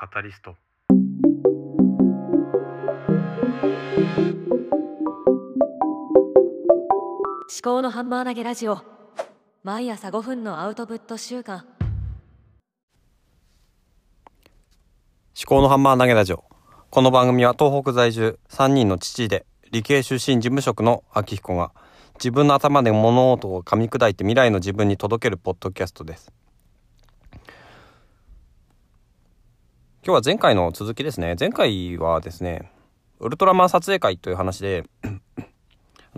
カタリスト。思考のハンマー投げラジオ。毎朝5分のアウトプット週間。思考のハンマー投げラジオ。この番組は東北在住3人の父で理系出身事務職の秋彦が自分の頭で物事を噛み砕いて未来の自分に届けるポッドキャストです今日は前回の続きですね前回はですねウルトラマン撮影会という話で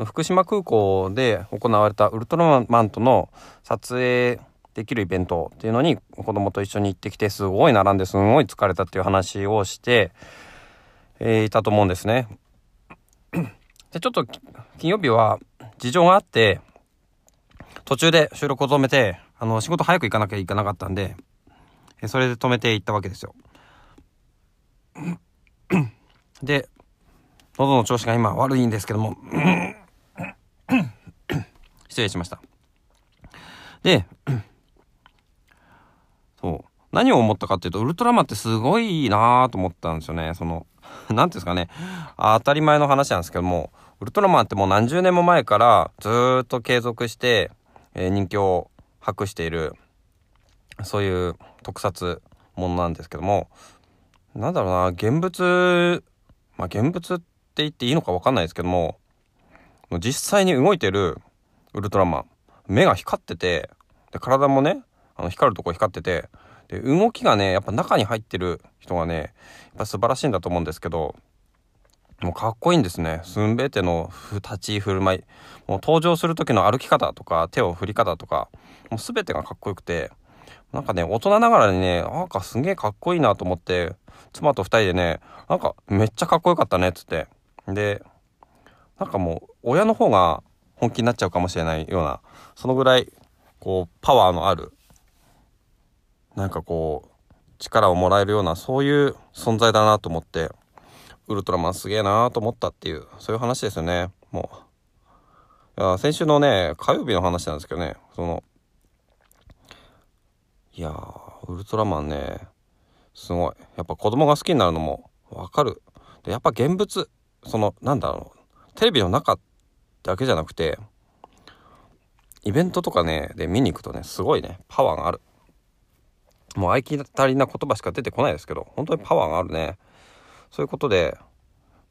福島空港で行われたウルトラマンとの撮影できるイベントっていうのに子供と一緒に行ってきてすごい並んですごい疲れたっていう話をして、えいたと思うんですね。でちょっと金曜日は事情があって途中で収録を止めてあの仕事早く行かなきゃいけなかったんでそれで止めていったわけですよ。で喉の調子が今悪いんですけども失礼しました。で、そう。何を思ったかっていうと、ウルトラマンってすごいなぁと思ったんですよね。その、なんていうんですかね。当たり前の話なんですけども、ウルトラマンってもう何十年も前からずっと継続して、えー人気を博している、そういう特撮ものなんですけども、なんだろうな、現物、まあ現物って言っていいのかわかんないですけども、実際に動いてるウルトラマン目が光っててで体もねあの光るとこ光っててで動きがねやっぱ中に入ってる人がねやっぱ素晴らしいんだと思うんですけどもうかっこいいんですね。すんべての立ち振る舞い。もう登場する時の歩き方とか手を振り方とかもう全てがかっこよくてなんかね大人ながらにねなんかすげえかっこいいなと思って妻と二人でねなんかめっちゃかっこよかったねっつって。でなんかもう親の方が本気になっちゃうかもしれないようなそのぐらいこうパワーのあるなんかこう力をもらえるようなそういう存在だなと思ってウルトラマンすげえなと思ったっていうそういう話ですよね。もう。いや先週のね火曜日の話なんですけどねそのいやウルトラマンねすごい。やっぱ子供が好きになるのもわかる。でやっぱ現物そのなんだろう。テレビの中だけじゃなくてイベントとかねで見に行くとねすごいねパワーがある。もう合気たりな言葉しか出てこないですけど本当にパワーがあるね。そういうことで、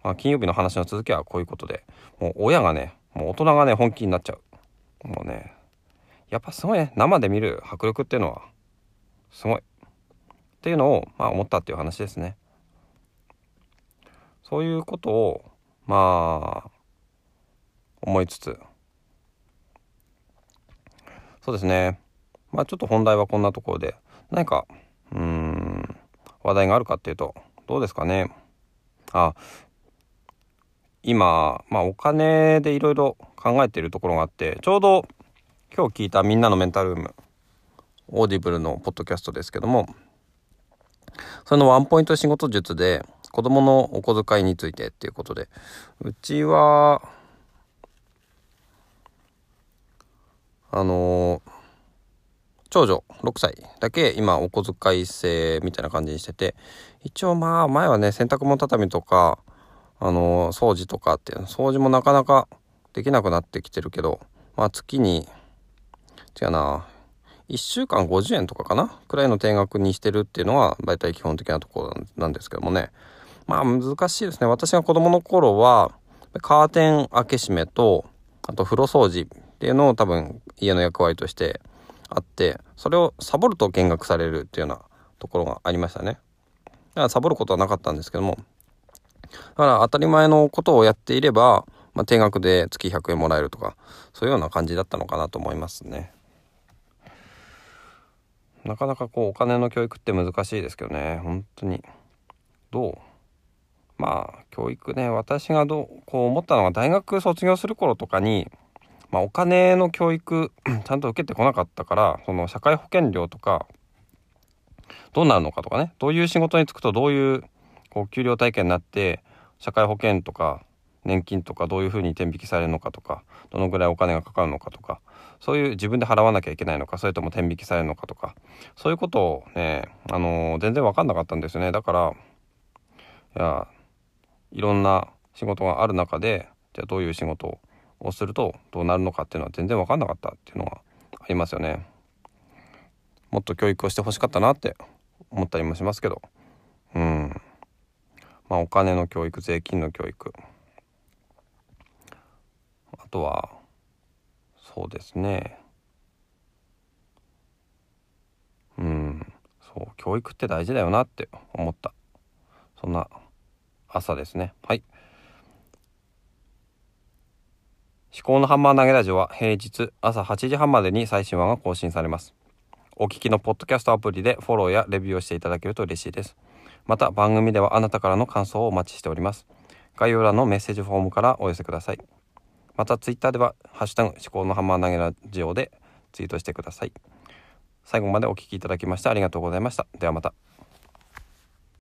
まあ、金曜日の話の続きはこういうことで。もう親がねもう大人がね本気になっちゃう。もうねやっぱすごいね生で見る迫力っていうのはすごい。っていうのをまあ思ったっていう話ですね。そういうことをまあ思いつつ。そうですね。まあちょっと本題はこんなところで。何かうん話題があるかっていうとどうですかね。あ今まあお金でいろいろ考えているところがあってちょうど今日聞いた「みんなのメンタルーム」 Audible のポッドキャストですけどもそのワンポイント仕事術で子供のお小遣いについてっていうことでうちはあの長女6歳だけ今お小遣い制みたいな感じにしてて一応まあ前はね洗濯物畳みとかあの掃除とかっていう掃除もなかなかできなくなってきてるけどまあ月に違うな1週間50円とかかな？くらいの定額にしてるっていうのは大体基本的なところなんですけどもね。まあ難しいですね。私が子供の頃はカーテン開け閉めとあと風呂掃除っていうのを多分家の役割としてあってそれをサボると見学されるっていうようなところがありましたね。だからサボることはなかったんですけども。だから当たり前のことをやっていれば、まあ、定額で月100円もらえるとかそういうような感じだったのかなと思いますね。なかなかこうお金の教育って難しいですけどね。本当に。どう？まあ教育ね私がどうこう思ったのが大学卒業する頃とかにまあ、お金の教育 ちゃんと受けてこなかったからその社会保険料とかどうなるのかとかね。どういう仕事に就くとどういうこう給料体系になって社会保険とか年金とかどういうふうに転引きされるのかとかどのぐらいお金がかかるのかとかそういう自分で払わなきゃいけないのかそれとも転引きされるのかとかそういうことをね、あのー全然分かんなかったんですよね。だからいやいろんな仕事がある中でじゃあどういう仕事をするとどうなるのかっていうのは全然分かんなかったっていうのがありますよね。もっと教育をしてほしかったなって思ったりもしますけど。うん。まあお金の教育税金の教育。とはそうですね。うん。そう教育って大事だよなって思った。そんな朝ですね。はい。思考のハンマー投げラジオは平日朝8時半までに最新話が更新されます。お聞きのポッドキャストアプリでフォローやレビューをしていただけると嬉しいです。また番組ではあなたからの感想をお待ちしております。概要欄のメッセージフォームからお寄せください。またツイッターでは「ハッシュタグ思考のハンマー投げラジオ」でツイートしてください。最後までお聴きいただきましてありがとうございました。ではまた。